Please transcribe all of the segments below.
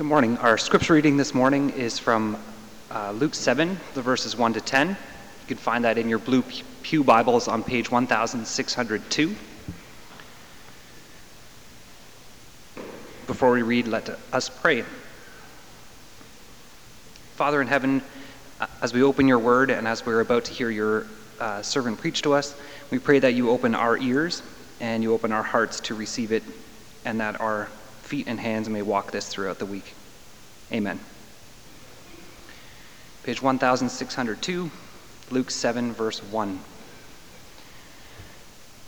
Good morning. Our scripture reading this morning is from uh, Luke 7, the verses 1 to 10. You can find that in your blue Pew Bibles on page 1602. Before we read, let us pray. Father in heaven, uh, as we open your word and as we're about to hear your uh, servant preach to us, we pray that you open our ears and you open our hearts to receive it, and that our feet and hands may walk this throughout the week. Amen. Page 1602, Luke 7, verse 1.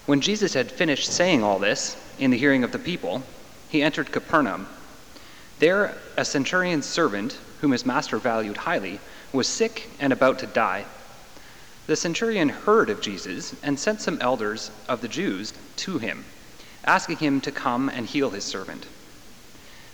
When Jesus had finished saying all this in the hearing of the people, he entered Capernaum. There, a centurion's servant, whom his master valued highly, was sick and about to die. The centurion heard of Jesus and sent some elders of the Jews to him, asking him to come and heal his servant.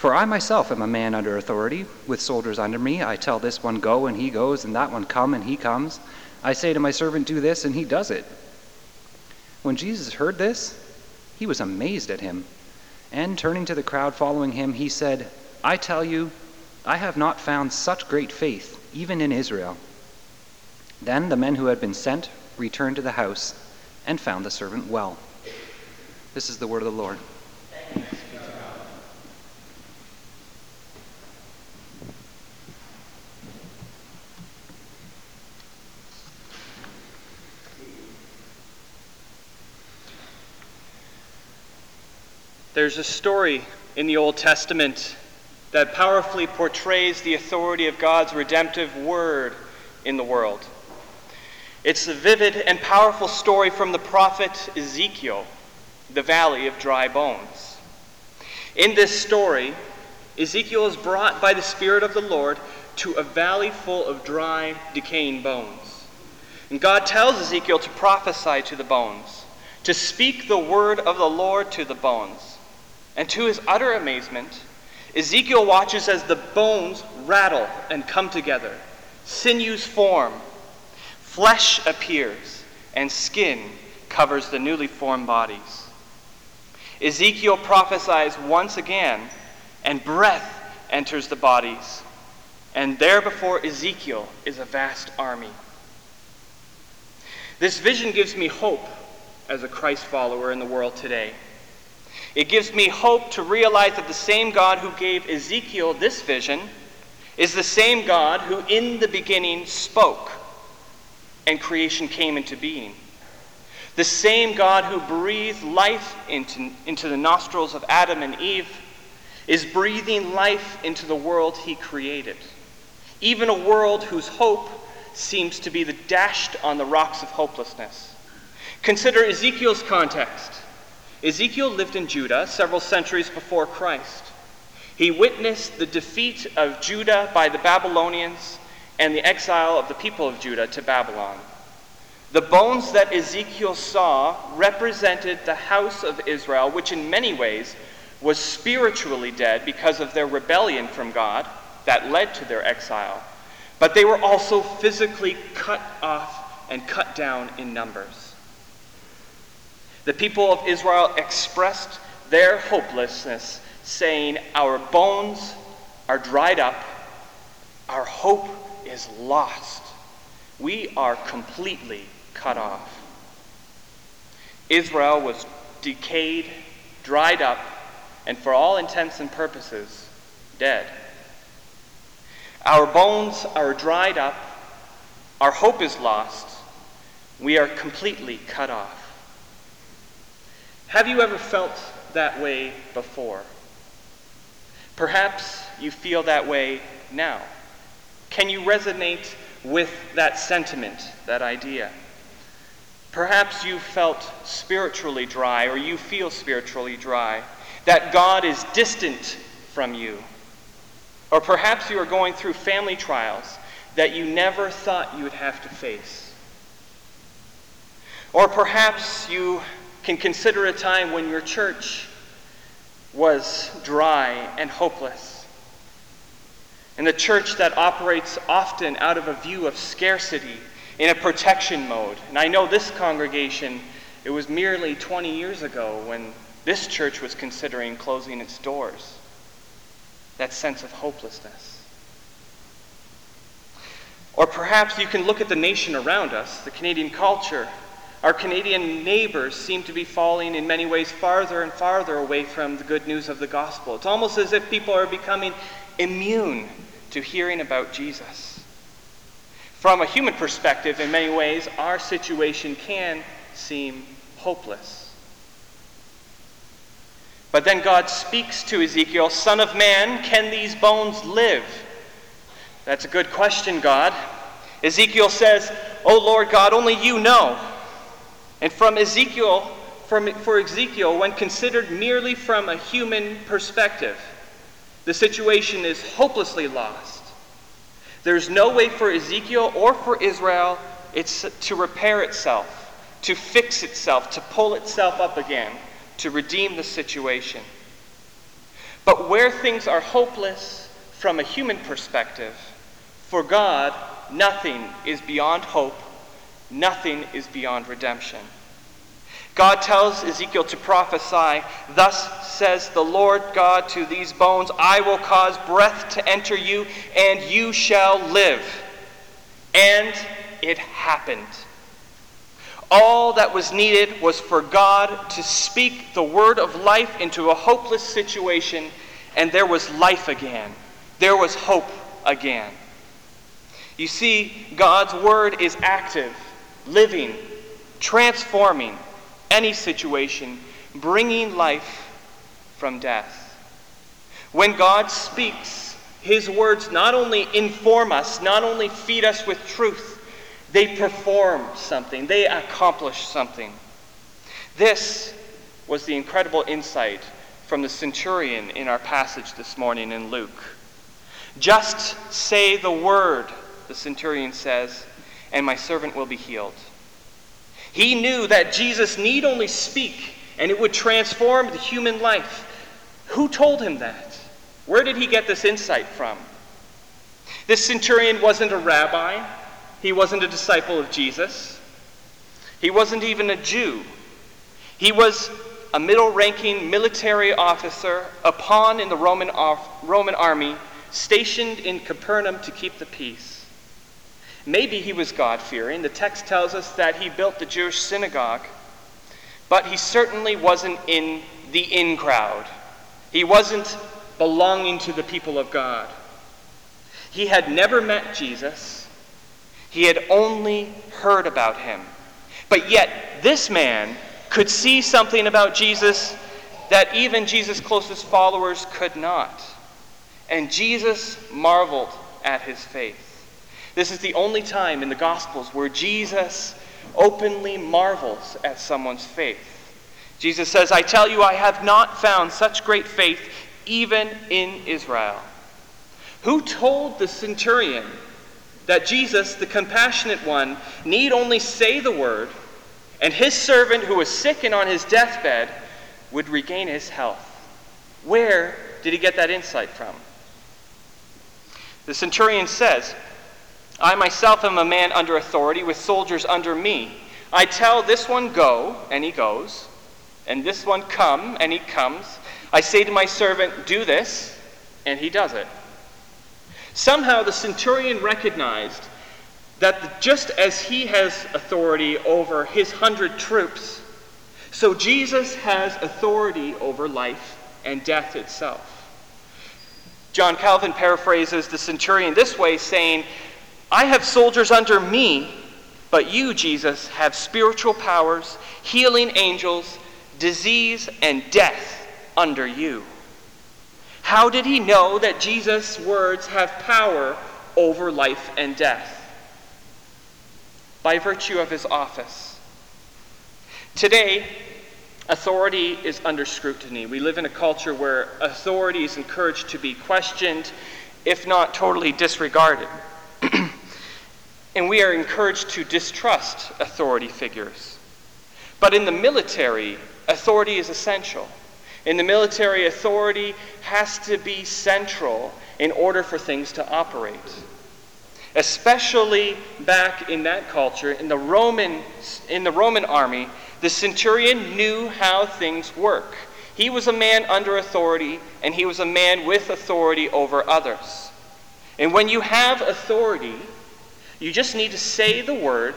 For I myself am a man under authority, with soldiers under me. I tell this one, go, and he goes, and that one, come, and he comes. I say to my servant, do this, and he does it. When Jesus heard this, he was amazed at him. And turning to the crowd following him, he said, I tell you, I have not found such great faith, even in Israel. Then the men who had been sent returned to the house and found the servant well. This is the word of the Lord. There's a story in the Old Testament that powerfully portrays the authority of God's redemptive word in the world. It's a vivid and powerful story from the prophet Ezekiel, the valley of dry bones. In this story, Ezekiel is brought by the Spirit of the Lord to a valley full of dry, decaying bones. And God tells Ezekiel to prophesy to the bones, to speak the word of the Lord to the bones. And to his utter amazement, Ezekiel watches as the bones rattle and come together, sinews form, Flesh appears, and skin covers the newly formed bodies. Ezekiel prophesies once again, and breath enters the bodies. And there before Ezekiel is a vast army. This vision gives me hope as a Christ follower in the world today. It gives me hope to realize that the same God who gave Ezekiel this vision is the same God who in the beginning spoke and creation came into being. The same God who breathed life into, into the nostrils of Adam and Eve is breathing life into the world he created. Even a world whose hope seems to be dashed on the rocks of hopelessness. Consider Ezekiel's context. Ezekiel lived in Judah several centuries before Christ. He witnessed the defeat of Judah by the Babylonians and the exile of the people of Judah to Babylon. The bones that Ezekiel saw represented the house of Israel, which in many ways was spiritually dead because of their rebellion from God that led to their exile. But they were also physically cut off and cut down in numbers. The people of Israel expressed their hopelessness, saying, Our bones are dried up, our hope is lost. We are completely cut off. Israel was decayed, dried up, and for all intents and purposes, dead. Our bones are dried up, our hope is lost, we are completely cut off. Have you ever felt that way before? Perhaps you feel that way now. Can you resonate with that sentiment, that idea? Perhaps you felt spiritually dry, or you feel spiritually dry, that God is distant from you. Or perhaps you are going through family trials that you never thought you would have to face. Or perhaps you can consider a time when your church was dry and hopeless. And the church that operates often out of a view of scarcity in a protection mode. And I know this congregation, it was merely 20 years ago when this church was considering closing its doors. That sense of hopelessness. Or perhaps you can look at the nation around us, the Canadian culture. Our Canadian neighbors seem to be falling in many ways farther and farther away from the good news of the gospel. It's almost as if people are becoming immune to hearing about Jesus. From a human perspective, in many ways, our situation can seem hopeless. But then God speaks to Ezekiel Son of man, can these bones live? That's a good question, God. Ezekiel says, Oh Lord God, only you know. And from Ezekiel, from, for Ezekiel, when considered merely from a human perspective, the situation is hopelessly lost. There's no way for Ezekiel or for Israel it's to repair itself, to fix itself, to pull itself up again to redeem the situation. But where things are hopeless from a human perspective, for God, nothing is beyond hope, nothing is beyond redemption. God tells Ezekiel to prophesy, Thus says the Lord God to these bones, I will cause breath to enter you, and you shall live. And it happened. All that was needed was for God to speak the word of life into a hopeless situation, and there was life again. There was hope again. You see, God's word is active, living, transforming any situation, bringing life from death. When God speaks, his words not only inform us, not only feed us with truth, they perform something, they accomplish something. This was the incredible insight from the centurion in our passage this morning in Luke. Just say the word, the centurion says, and my servant will be healed. He knew that Jesus need only speak and it would transform the human life. Who told him that? Where did he get this insight from? This centurion wasn't a rabbi. He wasn't a disciple of Jesus. He wasn't even a Jew. He was a middle ranking military officer, a pawn in the Roman, Roman army, stationed in Capernaum to keep the peace. Maybe he was God fearing. The text tells us that he built the Jewish synagogue, but he certainly wasn't in the in crowd. He wasn't belonging to the people of God. He had never met Jesus. He had only heard about him. But yet, this man could see something about Jesus that even Jesus' closest followers could not. And Jesus marveled at his faith. This is the only time in the Gospels where Jesus openly marvels at someone's faith. Jesus says, I tell you, I have not found such great faith even in Israel. Who told the centurion that Jesus, the compassionate one, need only say the word, and his servant who was sick and on his deathbed would regain his health. Where did he get that insight from? The centurion says, I myself am a man under authority with soldiers under me. I tell this one, go, and he goes, and this one, come, and he comes. I say to my servant, do this, and he does it. Somehow the centurion recognized that just as he has authority over his hundred troops, so Jesus has authority over life and death itself. John Calvin paraphrases the centurion this way, saying, I have soldiers under me, but you, Jesus, have spiritual powers, healing angels, disease, and death under you. How did he know that Jesus' words have power over life and death? By virtue of his office. Today, authority is under scrutiny. We live in a culture where authority is encouraged to be questioned if not totally disregarded. And we are encouraged to distrust authority figures. But in the military, authority is essential. In the military, authority has to be central in order for things to operate. Especially back in that culture, in the Roman, in the Roman army, the centurion knew how things work. He was a man under authority, and he was a man with authority over others. And when you have authority, you just need to say the word,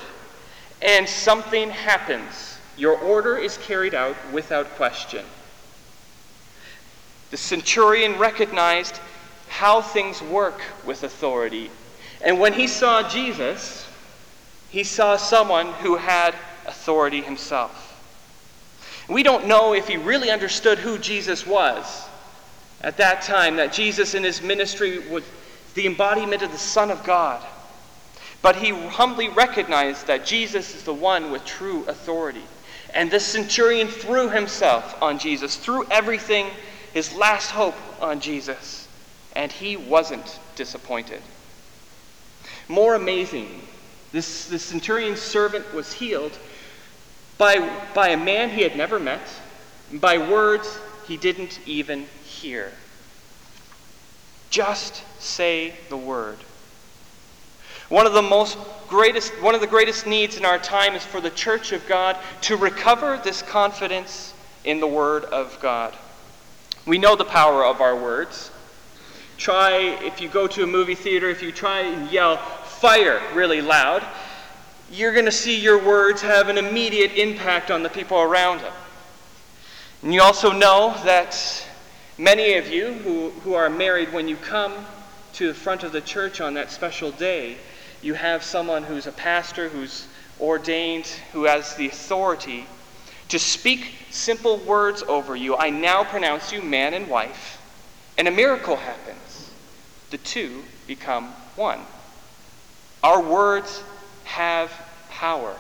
and something happens. Your order is carried out without question. The centurion recognized how things work with authority. And when he saw Jesus, he saw someone who had authority himself. We don't know if he really understood who Jesus was at that time, that Jesus in his ministry was the embodiment of the Son of God. But he humbly recognized that Jesus is the one with true authority. And the centurion threw himself on Jesus, threw everything, his last hope on Jesus. And he wasn't disappointed. More amazing, this, the centurion's servant was healed by, by a man he had never met, by words he didn't even hear. Just say the word. One of the most greatest one of the greatest needs in our time is for the church of God to recover this confidence in the word of God. We know the power of our words. Try if you go to a movie theater, if you try and yell fire really loud, you're going to see your words have an immediate impact on the people around them. And you also know that many of you who, who are married, when you come to the front of the church on that special day, you have someone who's a pastor, who's ordained, who has the authority to speak simple words over you. I now pronounce you man and wife. And a miracle happens. The two become one. Our words have power.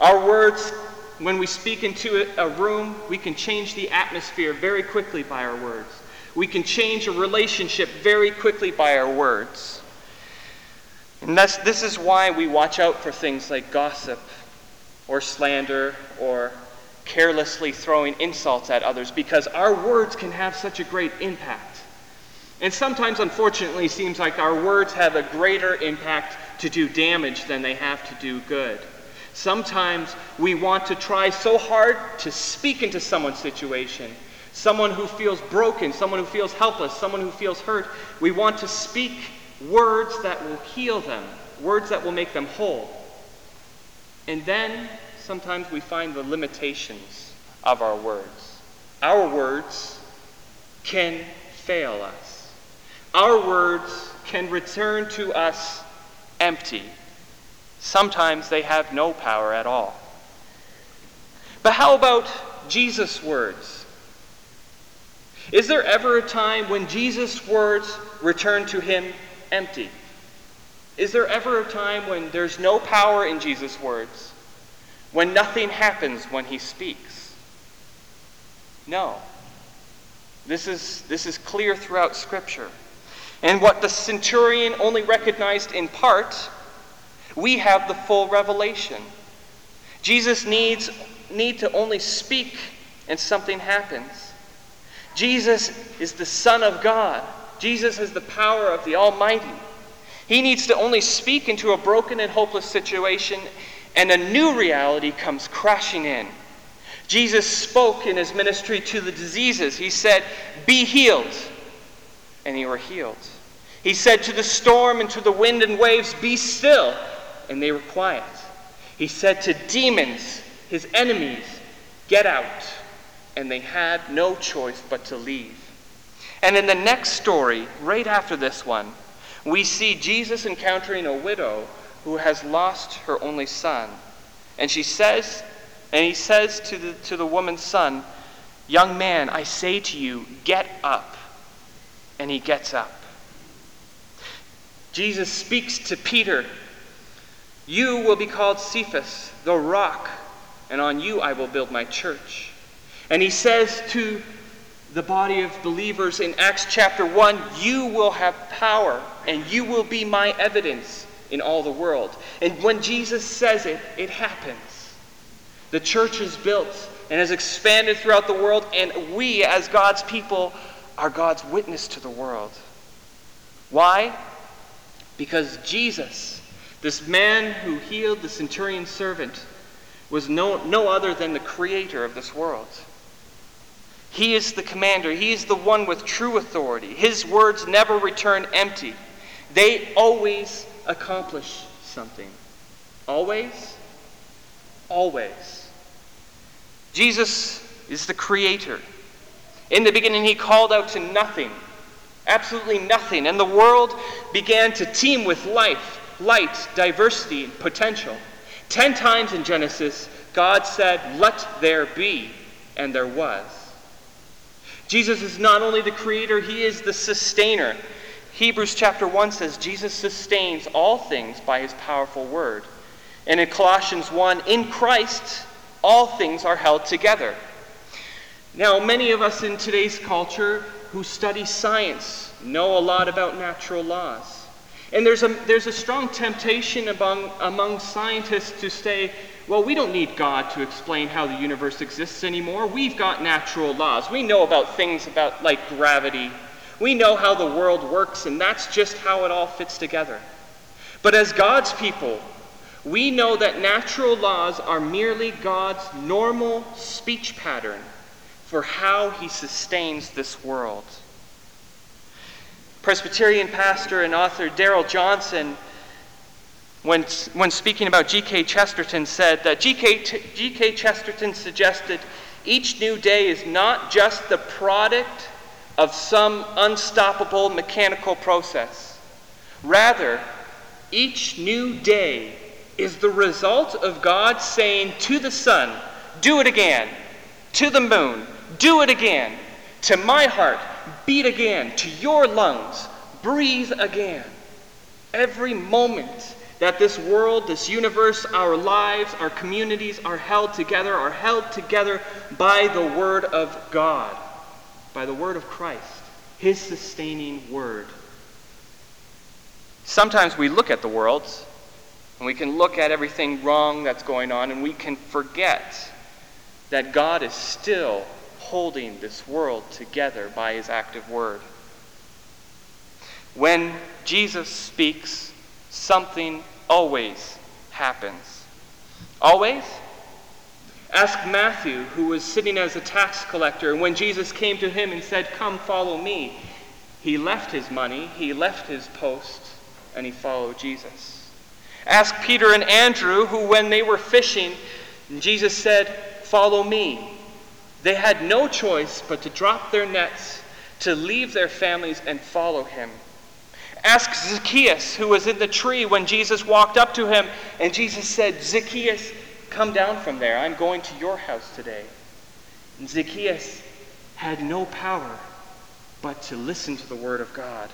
Our words, when we speak into a room, we can change the atmosphere very quickly by our words. We can change a relationship very quickly by our words. And that's, this is why we watch out for things like gossip or slander or carelessly throwing insults at others because our words can have such a great impact. And sometimes, unfortunately, it seems like our words have a greater impact to do damage than they have to do good. Sometimes we want to try so hard to speak into someone's situation, someone who feels broken, someone who feels helpless, someone who feels hurt. We want to speak words that will heal them, words that will make them whole. And then sometimes we find the limitations of our words. Our words can fail us. Our words can return to us empty. Sometimes they have no power at all. But how about Jesus' words? Is there ever a time when Jesus' words return to him empty? Is there ever a time when there's no power in Jesus' words? When nothing happens when he speaks? No. This is, this is clear throughout Scripture. And what the centurion only recognized in part, we have the full revelation. Jesus needs need to only speak and something happens. Jesus is the Son of God. Jesus has the power of the Almighty. He needs to only speak into a broken and hopeless situation, and a new reality comes crashing in. Jesus spoke in his ministry to the diseases. He said, Be healed and they were healed. He said to the storm and to the wind and waves, Be still, and they were quiet. He said to demons, his enemies, Get out, and they had no choice but to leave. And in the next story, right after this one, we see Jesus encountering a widow who has lost her only son. And she says, and he says to the, to the woman's son, Young man, I say to you, get up and he gets up. Jesus speaks to Peter You will be called Cephas, the rock, and on you I will build my church. And he says to the body of believers in Acts chapter 1, you will have power and you will be my evidence in all the world. And when Jesus says it, it happens. The church is built and has expanded throughout the world, and we, as God's people, are God's witness to the world. Why? Because Jesus, this man who healed the centurion's servant, was no, no other than the creator of this world. He is the commander. He is the one with true authority. His words never return empty. They always accomplish something. Always? Always. Jesus is the creator. In the beginning, he called out to nothing, absolutely nothing, and the world began to teem with life, light, diversity, and potential. Ten times in Genesis, God said, Let there be, and there was. Jesus is not only the creator, he is the sustainer. Hebrews chapter 1 says Jesus sustains all things by his powerful word. And in Colossians 1, in Christ, all things are held together. Now, many of us in today's culture who study science know a lot about natural laws. And there's a, there's a strong temptation among, among scientists to say, well, we don't need God to explain how the universe exists anymore. We've got natural laws. We know about things about like gravity. We know how the world works, and that's just how it all fits together. But as God's people, we know that natural laws are merely God's normal speech pattern for how he sustains this world. Presbyterian pastor and author Darrell Johnson when, when speaking about G.K. Chesterton, said that G.K. G.K. Chesterton suggested each new day is not just the product of some unstoppable mechanical process. Rather, each new day is the result of God saying to the sun, Do it again, to the moon, do it again, to my heart, beat again, to your lungs, breathe again. Every moment that this world, this universe, our lives, our communities are held together, are held together by the Word of God, by the Word of Christ, His sustaining Word. Sometimes we look at the world and we can look at everything wrong that's going on and we can forget that God is still holding this world together by His active Word. When Jesus speaks, something always happens. Always? Ask Matthew, who was sitting as a tax collector, and when Jesus came to him and said, Come, follow me, he left his money, he left his post, and he followed Jesus. Ask Peter and Andrew, who, when they were fishing, Jesus said, Follow me. They had no choice but to drop their nets, to leave their families, and follow him. Ask Zacchaeus, who was in the tree when Jesus walked up to him, and Jesus said, Zacchaeus, come down from there. I'm going to your house today. And Zacchaeus had no power but to listen to the word of God.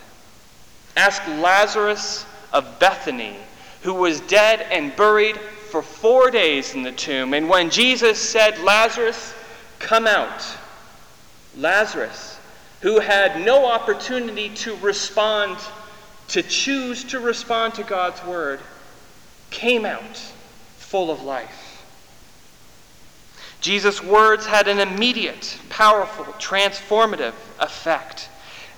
Ask Lazarus of Bethany, who was dead and buried for four days in the tomb. And when Jesus said, Lazarus, come out, Lazarus, who had no opportunity to respond to choose to respond to God's word came out full of life. Jesus' words had an immediate, powerful, transformative effect.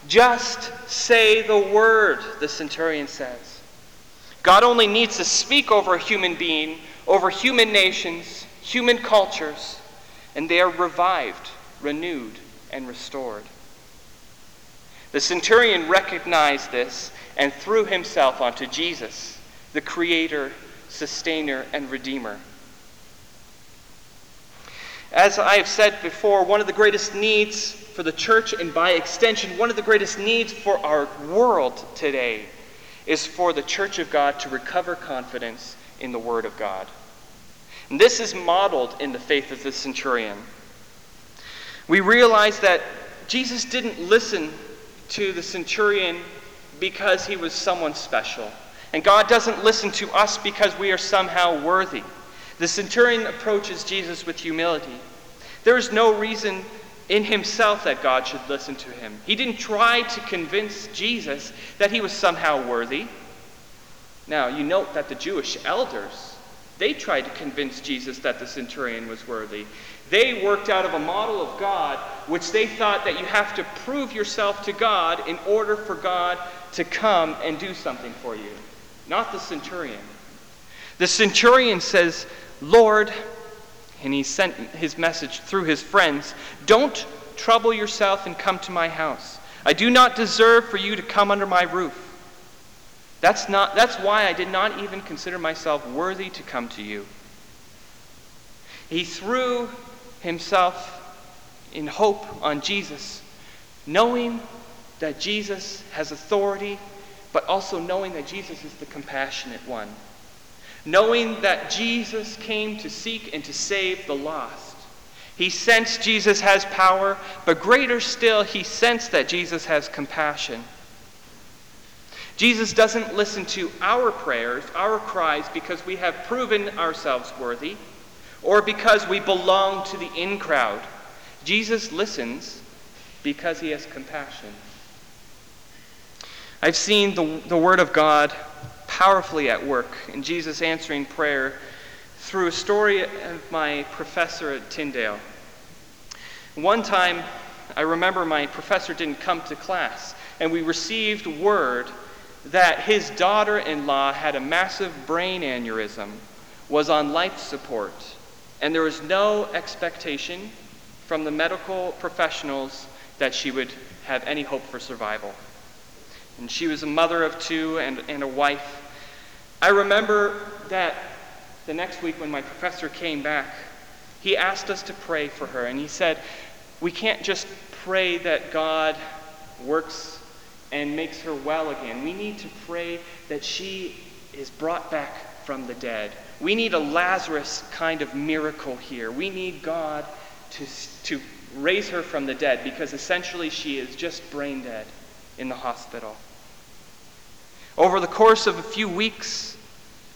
Just say the word, the centurion says. God only needs to speak over a human being, over human nations, human cultures, and they are revived, renewed, and restored. The centurion recognized this and threw himself onto Jesus, the Creator, Sustainer, and Redeemer. As I have said before, one of the greatest needs for the church, and by extension, one of the greatest needs for our world today, is for the church of God to recover confidence in the Word of God. And this is modeled in the faith of the centurion. We realize that Jesus didn't listen to the centurion because he was someone special. And God doesn't listen to us because we are somehow worthy. The centurion approaches Jesus with humility. There is no reason in himself that God should listen to him. He didn't try to convince Jesus that he was somehow worthy. Now, you note that the Jewish elders, they tried to convince Jesus that the centurion was worthy. They worked out of a model of God which they thought that you have to prove yourself to God in order for God to come and do something for you, not the centurion. The centurion says, Lord, and he sent his message through his friends Don't trouble yourself and come to my house. I do not deserve for you to come under my roof. That's, not, that's why I did not even consider myself worthy to come to you. He threw himself in hope on Jesus, knowing that Jesus has authority, but also knowing that Jesus is the compassionate one knowing that Jesus came to seek and to save the lost. He sensed Jesus has power, but greater still, he sensed that Jesus has compassion. Jesus doesn't listen to our prayers, our cries, because we have proven ourselves worthy or because we belong to the in crowd. Jesus listens because he has compassion. I've seen the, the Word of God powerfully at work in Jesus answering prayer through a story of my professor at Tyndale. One time, I remember my professor didn't come to class, and we received word that his daughter in law had a massive brain aneurysm, was on life support, and there was no expectation from the medical professionals that she would have any hope for survival. And she was a mother of two and, and a wife. I remember that the next week when my professor came back, he asked us to pray for her. And he said, We can't just pray that God works and makes her well again. We need to pray that she is brought back from the dead. We need a Lazarus kind of miracle here. We need God to, to raise her from the dead because essentially she is just brain dead in the hospital. Over the course of a few weeks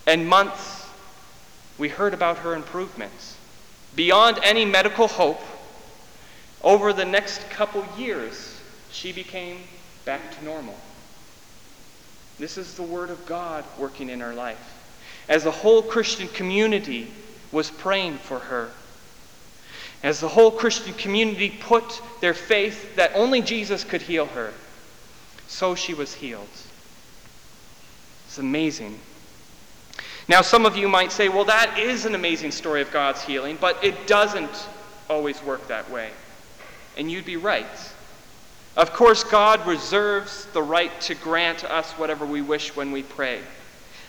and months, we heard about her improvements. Beyond any medical hope, over the next couple years, she became back to normal. This is the Word of God working in her life. As the whole Christian community was praying for her, as the whole Christian community put their faith that only Jesus could heal her, so she was healed. It's amazing. Now, some of you might say, well, that is an amazing story of God's healing, but it doesn't always work that way. And you'd be right. Of course, God reserves the right to grant us whatever we wish when we pray.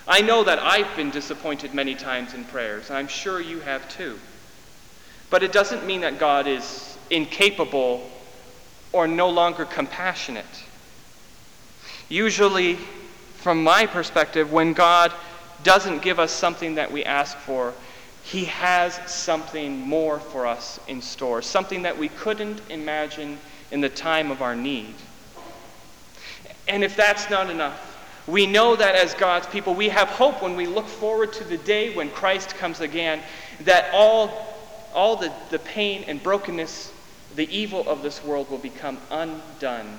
I know that I've been disappointed many times in prayers, and I'm sure you have too. But it doesn't mean that God is incapable or no longer compassionate. Usually, from my perspective, when God doesn't give us something that we ask for, He has something more for us in store, something that we couldn't imagine in the time of our need. And if that's not enough, we know that as God's people, we have hope when we look forward to the day when Christ comes again, that all, all the, the pain and brokenness, the evil of this world will become undone.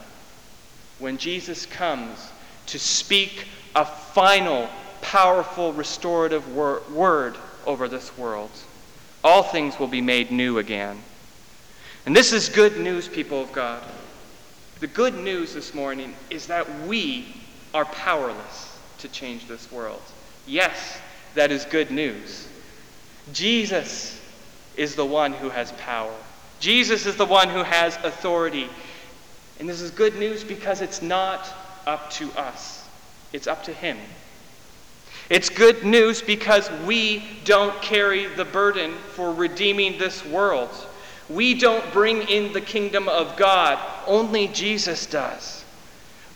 When Jesus comes to speak a final, powerful, restorative wor- word over this world. All things will be made new again. And this is good news, people of God. The good news this morning is that we are powerless to change this world. Yes, that is good news. Jesus is the one who has power. Jesus is the one who has authority. And this is good news because it's not up to us, it's up to Him. It's good news because we don't carry the burden for redeeming this world. We don't bring in the kingdom of God, only Jesus does.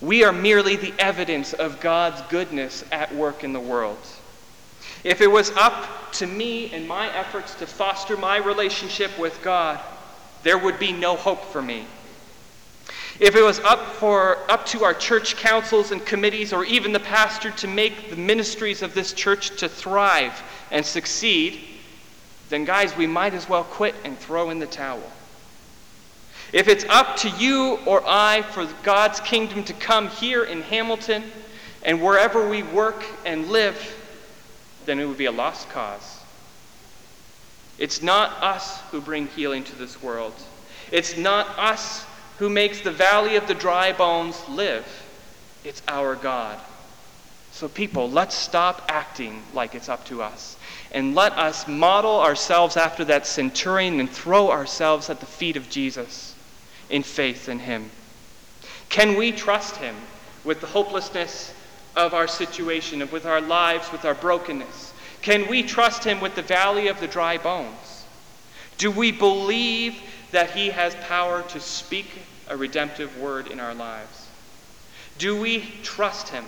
We are merely the evidence of God's goodness at work in the world. If it was up to me and my efforts to foster my relationship with God, there would be no hope for me. If it was up, for, up to our church councils and committees or even the pastor to make the ministries of this church to thrive and succeed, then guys, we might as well quit and throw in the towel. If it's up to you or I for God's kingdom to come here in Hamilton and wherever we work and live, then it would be a lost cause. It's not us who bring healing to this world. It's not us who makes the valley of the dry bones live. It's our God. So, people, let's stop acting like it's up to us. And let us model ourselves after that centurion and throw ourselves at the feet of Jesus in faith in him. Can we trust him with the hopelessness of our situation, of with our lives, with our brokenness? Can we trust him with the valley of the dry bones? Do we believe that he has power to speak a redemptive word in our lives? Do we trust him?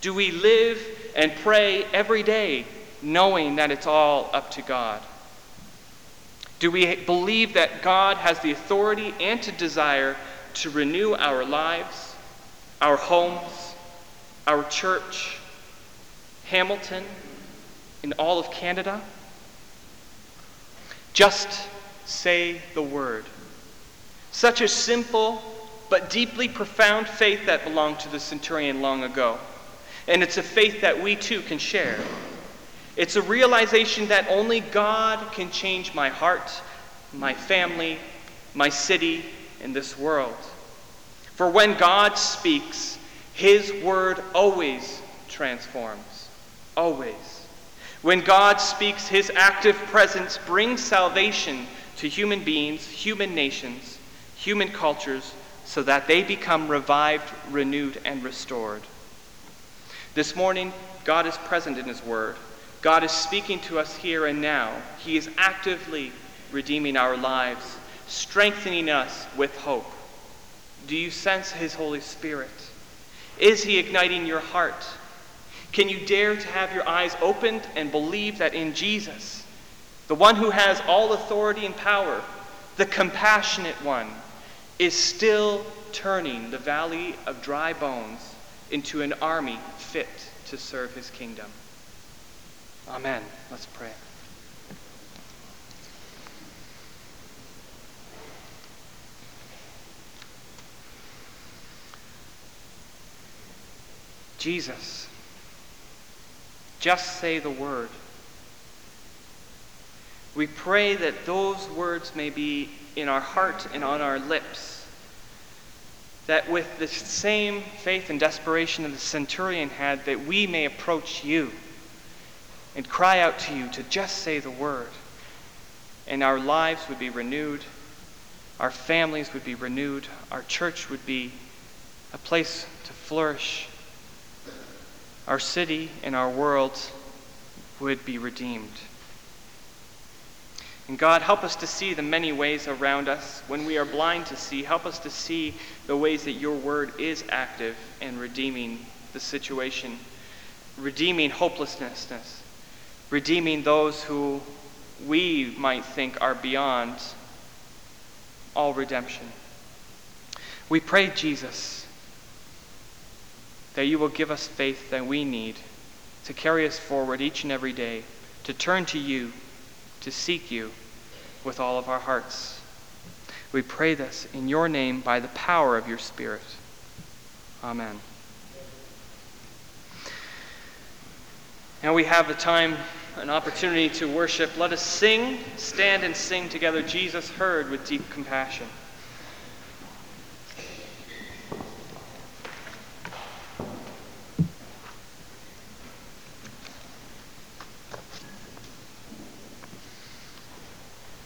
Do we live and pray every day knowing that it's all up to God? Do we believe that God has the authority and to desire to renew our lives, our homes, our church, Hamilton, in all of Canada? Just say the word. Such a simple but deeply profound faith that belonged to the centurion long ago. And it's a faith that we too can share. It's a realization that only God can change my heart, my family, my city, and this world. For when God speaks, his word always transforms. Always. When God speaks, his active presence brings salvation to human beings, human nations, human cultures, so that they become revived, renewed, and restored. This morning, God is present in his word. God is speaking to us here and now. He is actively redeeming our lives, strengthening us with hope. Do you sense His Holy Spirit? Is He igniting your heart? Can you dare to have your eyes opened and believe that in Jesus, the one who has all authority and power, the compassionate one, is still turning the valley of dry bones into an army fit to serve His kingdom? Amen. Let's pray. Jesus, just say the word. We pray that those words may be in our heart and on our lips. That with the same faith and desperation that the centurion had, that we may approach you and cry out to you to just say the word. And our lives would be renewed, our families would be renewed, our church would be a place to flourish, our city and our world would be redeemed. And God, help us to see the many ways around us. When we are blind to see, help us to see the ways that your word is active and redeeming the situation, redeeming hopelessness, redeeming those who we might think are beyond all redemption. We pray, Jesus, that you will give us faith that we need to carry us forward each and every day, to turn to you, to seek you with all of our hearts. We pray this in your name by the power of your Spirit. Amen. Now we have a time an opportunity to worship, let us sing, stand and sing together. Jesus heard with deep compassion.